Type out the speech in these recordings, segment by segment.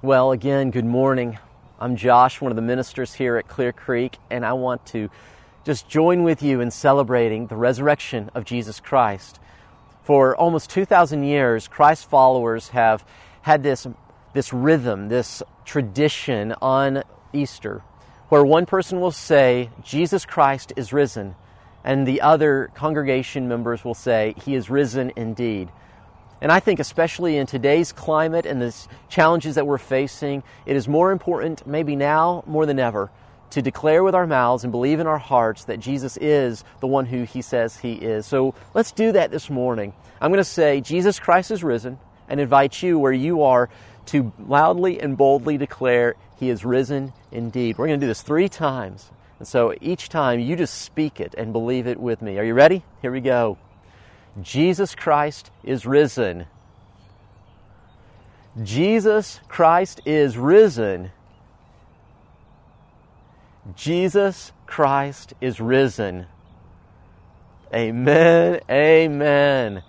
Well, again, good morning. I'm Josh, one of the ministers here at Clear Creek, and I want to just join with you in celebrating the resurrection of Jesus Christ. For almost 2,000 years, Christ's followers have had this, this rhythm, this tradition on Easter, where one person will say, Jesus Christ is risen, and the other congregation members will say, He is risen indeed. And I think, especially in today's climate and the challenges that we're facing, it is more important, maybe now more than ever, to declare with our mouths and believe in our hearts that Jesus is the one who He says He is. So let's do that this morning. I'm going to say, Jesus Christ is risen, and invite you where you are to loudly and boldly declare, He is risen indeed. We're going to do this three times. And so each time you just speak it and believe it with me. Are you ready? Here we go. Jesus Christ is risen. Jesus Christ is risen. Jesus Christ is risen. Amen. Amen.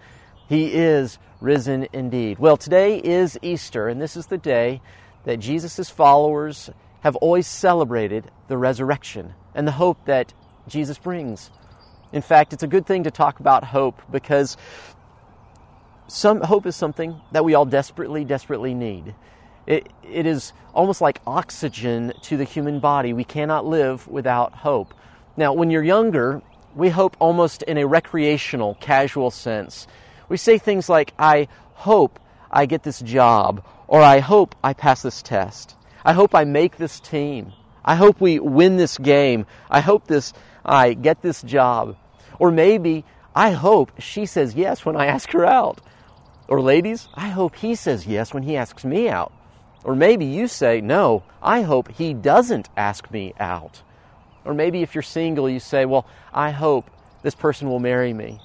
He is risen indeed. Well, today is Easter, and this is the day that Jesus' followers have always celebrated the resurrection and the hope that Jesus brings. In fact, it's a good thing to talk about hope because some hope is something that we all desperately, desperately need. It, it is almost like oxygen to the human body. We cannot live without hope. Now, when you're younger, we hope almost in a recreational, casual sense. We say things like, I hope I get this job, or I hope I pass this test. I hope I make this team. I hope we win this game. I hope this I get this job. Or maybe I hope she says yes when I ask her out. Or ladies, I hope he says yes when he asks me out. Or maybe you say, no, I hope he doesn't ask me out. Or maybe if you're single, you say, well, I hope this person will marry me.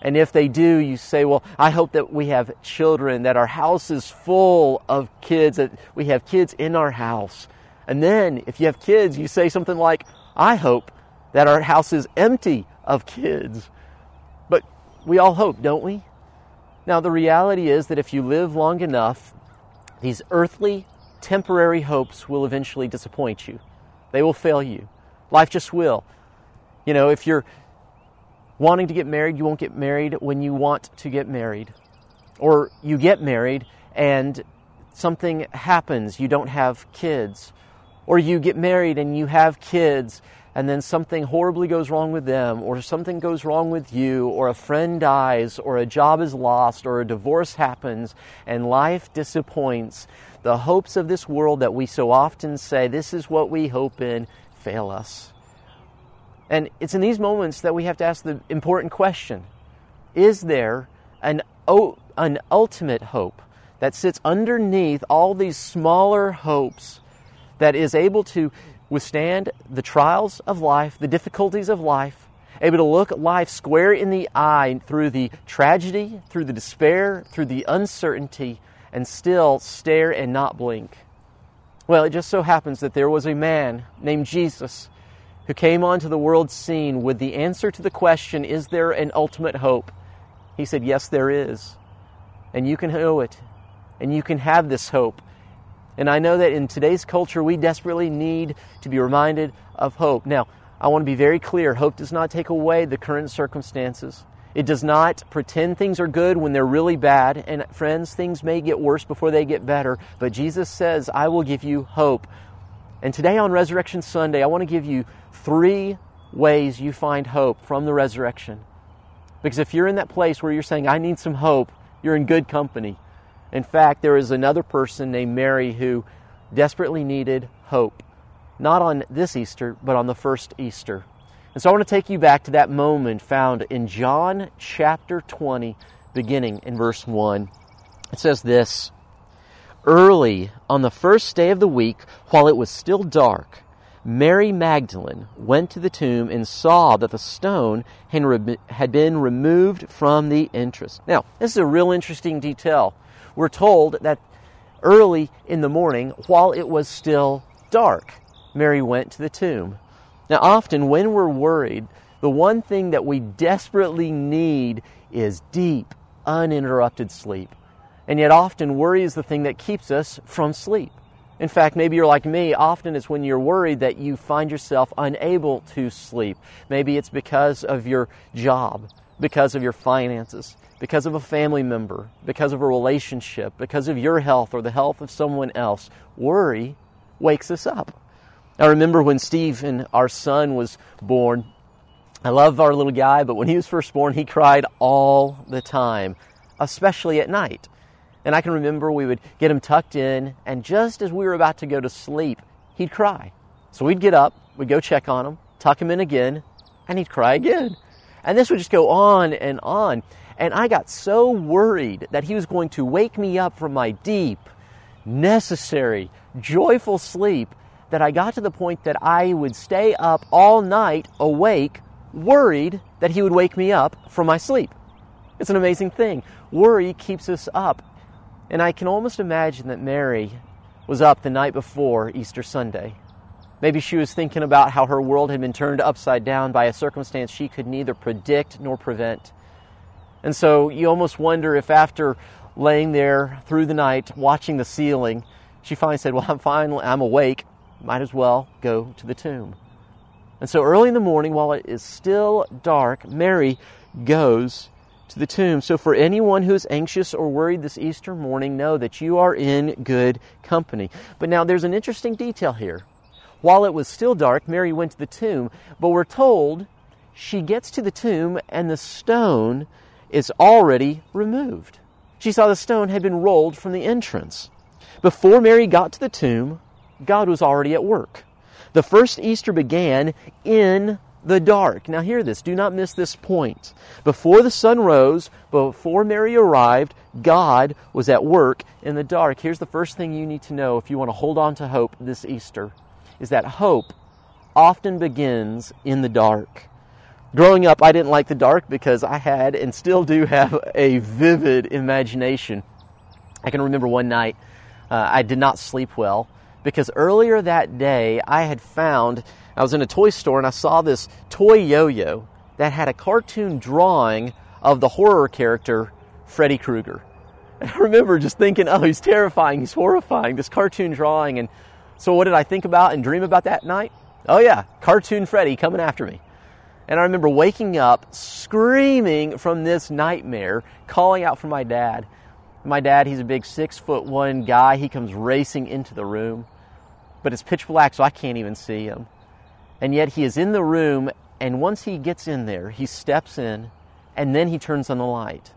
And if they do, you say, well, I hope that we have children, that our house is full of kids, that we have kids in our house. And then if you have kids, you say something like, I hope that our house is empty of kids. But we all hope, don't we? Now, the reality is that if you live long enough, these earthly, temporary hopes will eventually disappoint you. They will fail you. Life just will. You know, if you're wanting to get married, you won't get married when you want to get married. Or you get married and something happens, you don't have kids. Or you get married and you have kids and then something horribly goes wrong with them, or something goes wrong with you, or a friend dies, or a job is lost, or a divorce happens, and life disappoints, the hopes of this world that we so often say, this is what we hope in, fail us. And it's in these moments that we have to ask the important question Is there an, an ultimate hope that sits underneath all these smaller hopes that is able to withstand the trials of life, the difficulties of life, able to look life square in the eye through the tragedy, through the despair, through the uncertainty, and still stare and not blink. Well, it just so happens that there was a man named Jesus who came onto the world scene with the answer to the question, Is there an ultimate hope? He said, Yes, there is. And you can know it. And you can have this hope. And I know that in today's culture, we desperately need to be reminded of hope. Now, I want to be very clear hope does not take away the current circumstances. It does not pretend things are good when they're really bad. And friends, things may get worse before they get better. But Jesus says, I will give you hope. And today on Resurrection Sunday, I want to give you three ways you find hope from the resurrection. Because if you're in that place where you're saying, I need some hope, you're in good company. In fact, there is another person named Mary who desperately needed hope, not on this Easter, but on the first Easter. And so I want to take you back to that moment found in John chapter 20, beginning in verse 1. It says this Early on the first day of the week, while it was still dark, Mary Magdalene went to the tomb and saw that the stone had been removed from the entrance. Now, this is a real interesting detail we're told that early in the morning, while it was still dark, Mary went to the tomb. Now, often when we're worried, the one thing that we desperately need is deep, uninterrupted sleep. And yet, often, worry is the thing that keeps us from sleep. In fact, maybe you're like me. Often it's when you're worried that you find yourself unable to sleep. Maybe it's because of your job, because of your finances, because of a family member, because of a relationship, because of your health or the health of someone else. Worry wakes us up. I remember when Steve and our son was born. I love our little guy, but when he was first born, he cried all the time, especially at night. And I can remember we would get him tucked in, and just as we were about to go to sleep, he'd cry. So we'd get up, we'd go check on him, tuck him in again, and he'd cry again. And this would just go on and on. And I got so worried that he was going to wake me up from my deep, necessary, joyful sleep that I got to the point that I would stay up all night awake, worried that he would wake me up from my sleep. It's an amazing thing. Worry keeps us up and I can almost imagine that Mary was up the night before Easter Sunday. Maybe she was thinking about how her world had been turned upside down by a circumstance she could neither predict nor prevent. And so you almost wonder if after laying there through the night watching the ceiling, she finally said, Well, I'm finally, I'm awake, might as well go to the tomb. And so early in the morning, while it is still dark, Mary goes to the tomb. So, for anyone who is anxious or worried this Easter morning, know that you are in good company. But now there's an interesting detail here. While it was still dark, Mary went to the tomb, but we're told she gets to the tomb and the stone is already removed. She saw the stone had been rolled from the entrance. Before Mary got to the tomb, God was already at work. The first Easter began in the dark. Now, hear this. Do not miss this point. Before the sun rose, before Mary arrived, God was at work in the dark. Here's the first thing you need to know if you want to hold on to hope this Easter is that hope often begins in the dark. Growing up, I didn't like the dark because I had and still do have a vivid imagination. I can remember one night uh, I did not sleep well because earlier that day I had found I was in a toy store and I saw this toy yo-yo that had a cartoon drawing of the horror character Freddy Krueger. And I remember just thinking, oh, he's terrifying, he's horrifying, this cartoon drawing. And so what did I think about and dream about that night? Oh yeah, cartoon Freddy coming after me. And I remember waking up screaming from this nightmare, calling out for my dad. My dad, he's a big six foot one guy. He comes racing into the room, but it's pitch black, so I can't even see him. And yet he is in the room, and once he gets in there, he steps in, and then he turns on the light.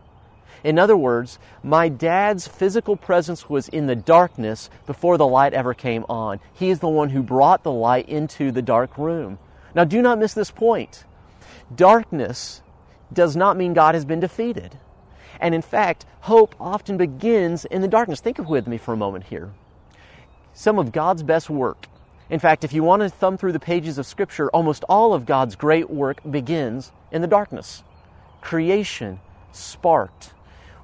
In other words, my dad's physical presence was in the darkness before the light ever came on. He is the one who brought the light into the dark room. Now, do not miss this point. Darkness does not mean God has been defeated. And in fact, hope often begins in the darkness. Think with me for a moment here. Some of God's best work in fact, if you want to thumb through the pages of Scripture, almost all of God's great work begins in the darkness. Creation sparked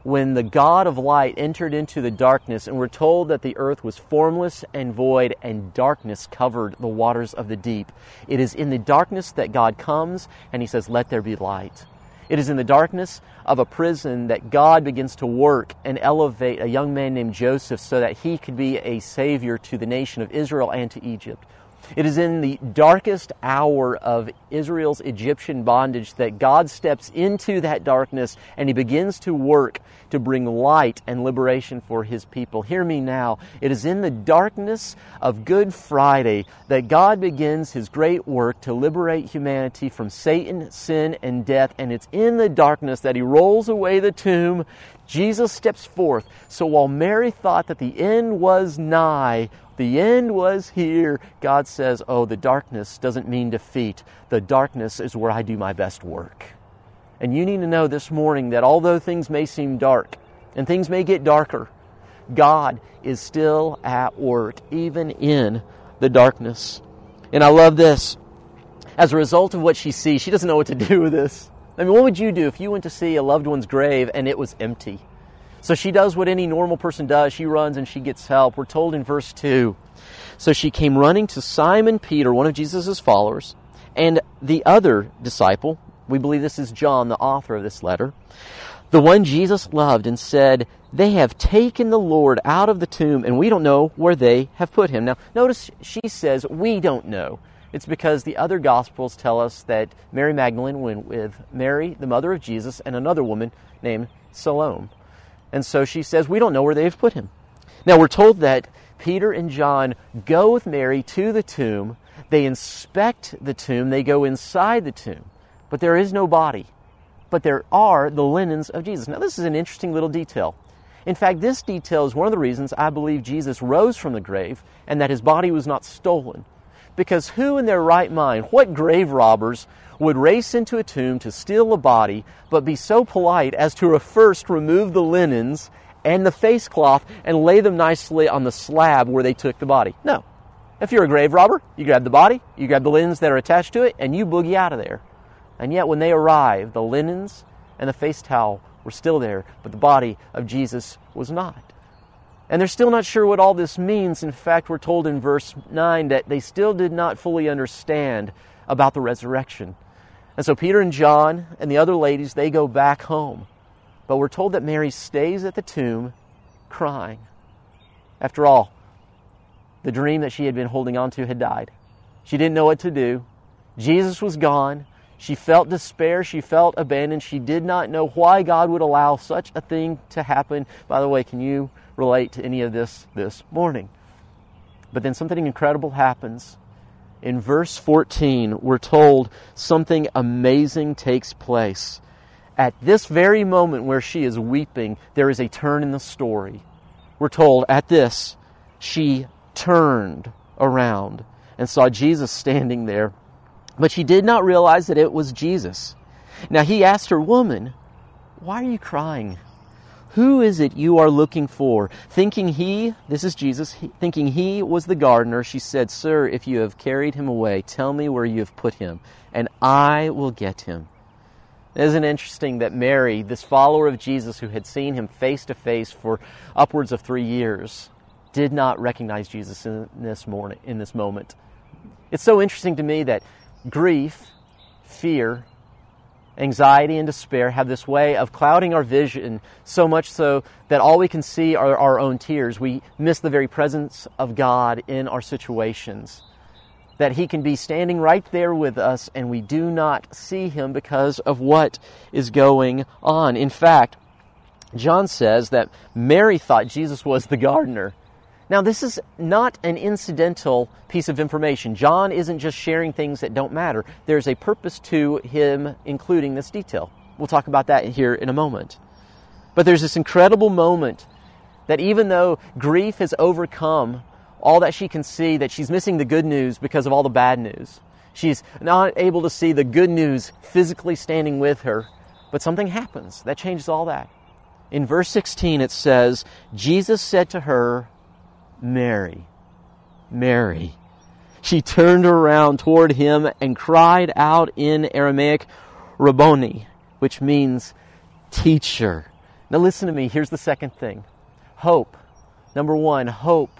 when the God of light entered into the darkness, and we're told that the earth was formless and void, and darkness covered the waters of the deep. It is in the darkness that God comes and He says, Let there be light. It is in the darkness of a prison that God begins to work and elevate a young man named Joseph so that he could be a savior to the nation of Israel and to Egypt. It is in the darkest hour of Israel's Egyptian bondage that God steps into that darkness and he begins to work to bring light and liberation for his people. Hear me now. It is in the darkness of Good Friday that God begins his great work to liberate humanity from Satan, sin, and death. And it's in the darkness that he rolls away the tomb. Jesus steps forth. So while Mary thought that the end was nigh, the end was here. God says, Oh, the darkness doesn't mean defeat. The darkness is where I do my best work. And you need to know this morning that although things may seem dark and things may get darker, God is still at work, even in the darkness. And I love this. As a result of what she sees, she doesn't know what to do with this. I mean, what would you do if you went to see a loved one's grave and it was empty? So she does what any normal person does. She runs and she gets help. We're told in verse 2. So she came running to Simon Peter, one of Jesus' followers, and the other disciple. We believe this is John, the author of this letter. The one Jesus loved, and said, they have taken the Lord out of the tomb, and we don't know where they have put him. Now, notice she says, We don't know. It's because the other Gospels tell us that Mary Magdalene went with Mary, the mother of Jesus, and another woman named Salome. And so she says, We don't know where they've put him. Now, we're told that Peter and John go with Mary to the tomb. They inspect the tomb, they go inside the tomb, but there is no body. But there are the linens of Jesus. Now, this is an interesting little detail. In fact, this detail is one of the reasons I believe Jesus rose from the grave and that his body was not stolen. Because who in their right mind, what grave robbers would race into a tomb to steal a body, but be so polite as to first remove the linens and the face cloth and lay them nicely on the slab where they took the body? No. If you're a grave robber, you grab the body, you grab the linens that are attached to it, and you boogie out of there. And yet, when they arrived, the linens and the face towel were still there, but the body of Jesus was not. And they're still not sure what all this means. In fact, we're told in verse 9 that they still did not fully understand about the resurrection. And so Peter and John and the other ladies, they go back home. But we're told that Mary stays at the tomb crying. After all, the dream that she had been holding on to had died. She didn't know what to do. Jesus was gone. She felt despair. She felt abandoned. She did not know why God would allow such a thing to happen. By the way, can you relate to any of this this morning? But then something incredible happens. In verse 14, we're told something amazing takes place. At this very moment where she is weeping, there is a turn in the story. We're told at this, she turned around and saw Jesus standing there but she did not realize that it was Jesus. Now he asked her, Woman, why are you crying? Who is it you are looking for? Thinking he, this is Jesus, thinking he was the gardener, she said, Sir, if you have carried him away, tell me where you have put him, and I will get him. Isn't it interesting that Mary, this follower of Jesus who had seen him face to face for upwards of three years, did not recognize Jesus in this morning, in this moment? It's so interesting to me that grief, fear, anxiety, and despair have this way of clouding our vision so much so that all we can see are our own tears. We miss the very presence of God in our situations. That He can be standing right there with us and we do not see Him because of what is going on. In fact, John says that Mary thought Jesus was the gardener. Now, this is not an incidental piece of information. John isn't just sharing things that don't matter. There's a purpose to him including this detail. We'll talk about that here in a moment. But there's this incredible moment that even though grief has overcome all that she can see, that she's missing the good news because of all the bad news. She's not able to see the good news physically standing with her, but something happens that changes all that. In verse 16, it says, Jesus said to her, Mary, Mary. She turned around toward him and cried out in Aramaic, Rabboni, which means teacher. Now listen to me. Here's the second thing. Hope. Number one, hope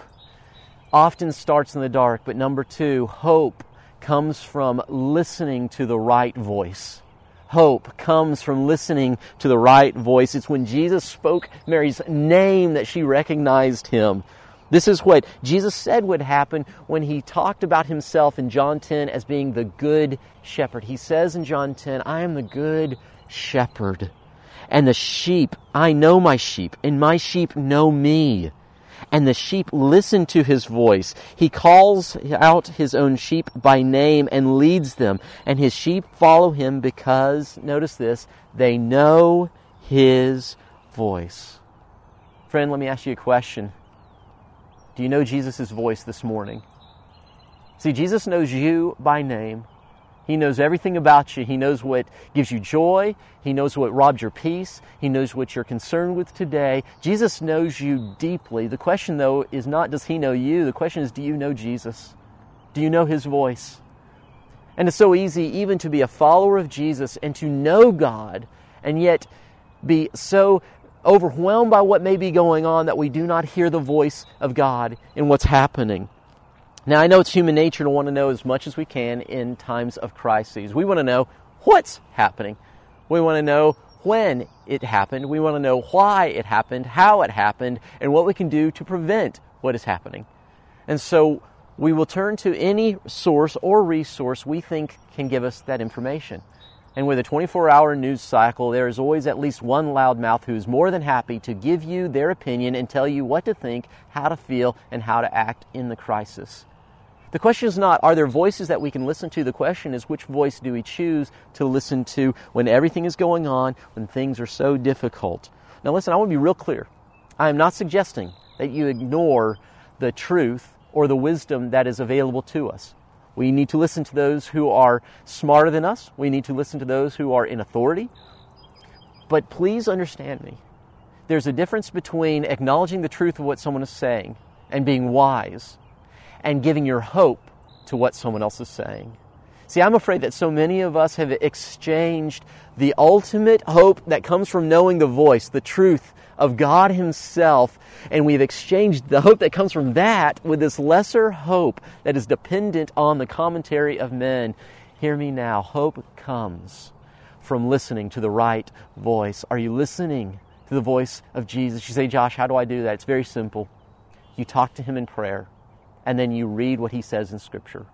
often starts in the dark, but number two, hope comes from listening to the right voice. Hope comes from listening to the right voice. It's when Jesus spoke Mary's name that she recognized him. This is what Jesus said would happen when he talked about himself in John 10 as being the good shepherd. He says in John 10, I am the good shepherd. And the sheep, I know my sheep, and my sheep know me. And the sheep listen to his voice. He calls out his own sheep by name and leads them. And his sheep follow him because, notice this, they know his voice. Friend, let me ask you a question. Do you know Jesus' voice this morning? See, Jesus knows you by name. He knows everything about you. He knows what gives you joy. He knows what robs your peace. He knows what you're concerned with today. Jesus knows you deeply. The question, though, is not does He know you? The question is do you know Jesus? Do you know His voice? And it's so easy even to be a follower of Jesus and to know God and yet be so overwhelmed by what may be going on that we do not hear the voice of God in what's happening. Now, I know it's human nature to want to know as much as we can in times of crises. We want to know what's happening. We want to know when it happened. We want to know why it happened, how it happened, and what we can do to prevent what is happening. And so we will turn to any source or resource we think can give us that information. And with a 24 hour news cycle, there is always at least one loudmouth who is more than happy to give you their opinion and tell you what to think, how to feel, and how to act in the crisis. The question is not, are there voices that we can listen to? The question is, which voice do we choose to listen to when everything is going on, when things are so difficult? Now, listen, I want to be real clear. I am not suggesting that you ignore the truth or the wisdom that is available to us. We need to listen to those who are smarter than us. We need to listen to those who are in authority. But please understand me. There's a difference between acknowledging the truth of what someone is saying and being wise and giving your hope to what someone else is saying. See, I'm afraid that so many of us have exchanged the ultimate hope that comes from knowing the voice, the truth of God Himself, and we've exchanged the hope that comes from that with this lesser hope that is dependent on the commentary of men. Hear me now. Hope comes from listening to the right voice. Are you listening to the voice of Jesus? You say, Josh, how do I do that? It's very simple. You talk to Him in prayer and then you read what he says in Scripture.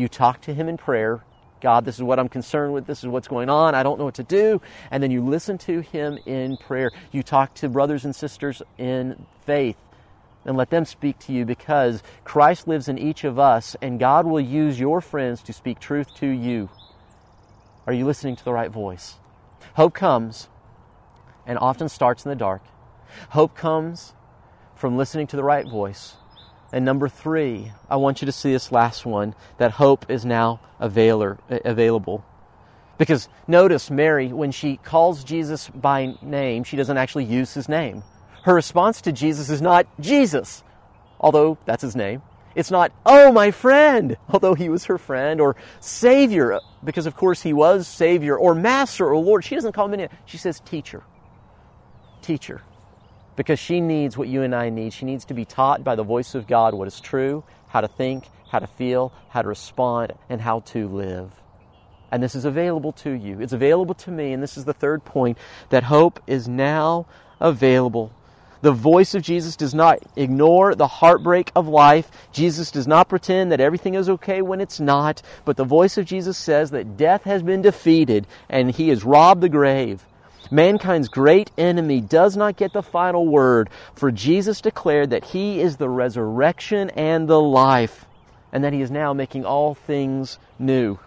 You talk to him in prayer. God, this is what I'm concerned with. This is what's going on. I don't know what to do. And then you listen to him in prayer. You talk to brothers and sisters in faith and let them speak to you because Christ lives in each of us and God will use your friends to speak truth to you. Are you listening to the right voice? Hope comes and often starts in the dark. Hope comes from listening to the right voice. And number three, I want you to see this last one that hope is now availer, available. Because notice Mary, when she calls Jesus by name, she doesn't actually use his name. Her response to Jesus is not Jesus, although that's his name. It's not, oh, my friend, although he was her friend, or Savior, because of course he was Savior, or Master, or Lord. She doesn't call him any. She says, Teacher. Teacher because she needs what you and I need. She needs to be taught by the voice of God what is true, how to think, how to feel, how to respond, and how to live. And this is available to you. It's available to me. And this is the third point that hope is now available. The voice of Jesus does not ignore the heartbreak of life. Jesus does not pretend that everything is okay when it's not. But the voice of Jesus says that death has been defeated and he has robbed the grave. Mankind's great enemy does not get the final word, for Jesus declared that He is the resurrection and the life, and that He is now making all things new.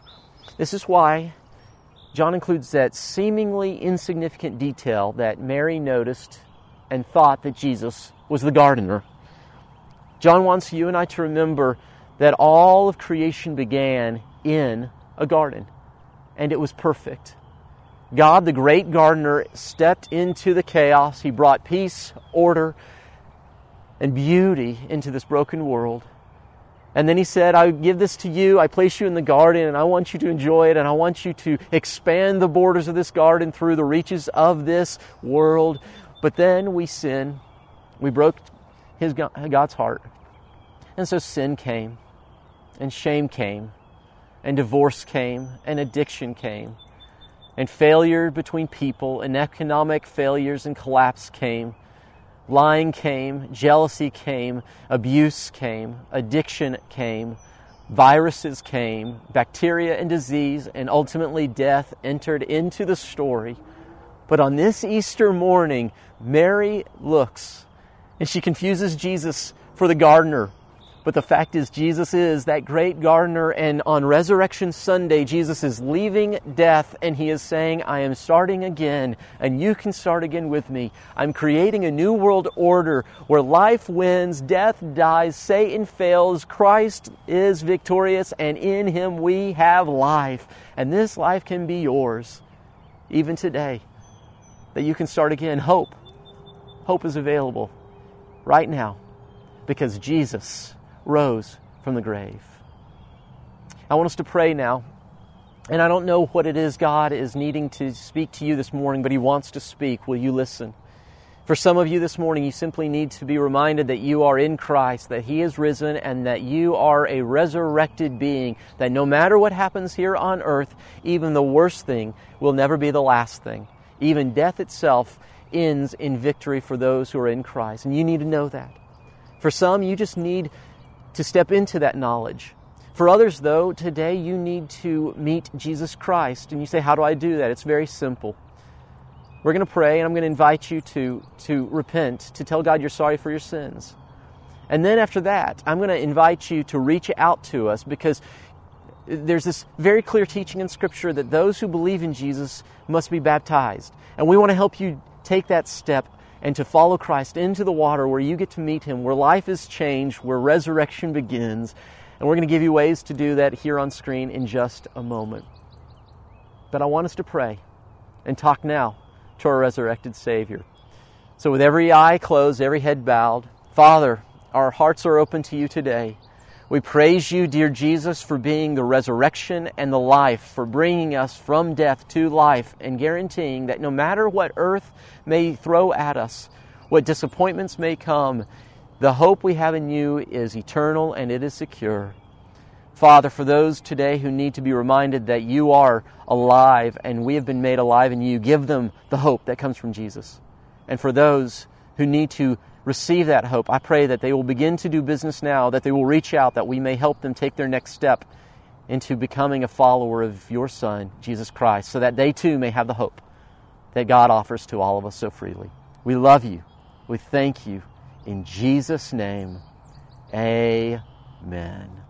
This is why John includes that seemingly insignificant detail that Mary noticed and thought that Jesus was the gardener. John wants you and I to remember that all of creation began in a garden, and it was perfect. God, the great gardener, stepped into the chaos. He brought peace, order, and beauty into this broken world. And then he said, I give this to you. I place you in the garden and I want you to enjoy it and I want you to expand the borders of this garden through the reaches of this world. But then we sin. We broke his, God's heart. And so sin came and shame came and divorce came and addiction came and failure between people and economic failures and collapse came. Lying came, jealousy came, abuse came, addiction came, viruses came, bacteria and disease, and ultimately death entered into the story. But on this Easter morning, Mary looks and she confuses Jesus for the gardener but the fact is, Jesus is that great gardener, and on Resurrection Sunday, Jesus is leaving death and he is saying, I am starting again, and you can start again with me. I'm creating a new world order where life wins, death dies, Satan fails, Christ is victorious, and in him we have life. And this life can be yours, even today, that you can start again. Hope. Hope is available right now because Jesus rose from the grave. I want us to pray now. And I don't know what it is God is needing to speak to you this morning, but He wants to speak. Will you listen? For some of you this morning, you simply need to be reminded that you are in Christ, that He is risen, and that you are a resurrected being, that no matter what happens here on earth, even the worst thing will never be the last thing Even death itself ends in victory for those who are in Christ. And you need to know that. For some, you just need to step into that knowledge. For others, though, today you need to meet Jesus Christ. And you say, How do I do that? It's very simple. We're going to pray, and I'm going to invite you to, to repent, to tell God you're sorry for your sins. And then after that, I'm going to invite you to reach out to us because there's this very clear teaching in Scripture that those who believe in Jesus must be baptized. And we want to help you take that step and to follow Christ into the water where you get to meet Him, where life is changed, where resurrection begins. And we're going to give you ways to do that here on screen in just a moment. But I want us to pray and talk now to our resurrected Savior. So, with every eye closed, every head bowed, Father, our hearts are open to you today. We praise you, dear Jesus, for being the resurrection and the life, for bringing us from death to life, and guaranteeing that no matter what earth may throw at us, what disappointments may come, the hope we have in you is eternal and it is secure. Father, for those today who need to be reminded that you are alive and we have been made alive in you, give them the hope that comes from Jesus. And for those who need to receive that hope. I pray that they will begin to do business now, that they will reach out, that we may help them take their next step into becoming a follower of your Son, Jesus Christ, so that they too may have the hope that God offers to all of us so freely. We love you. We thank you. In Jesus' name, amen.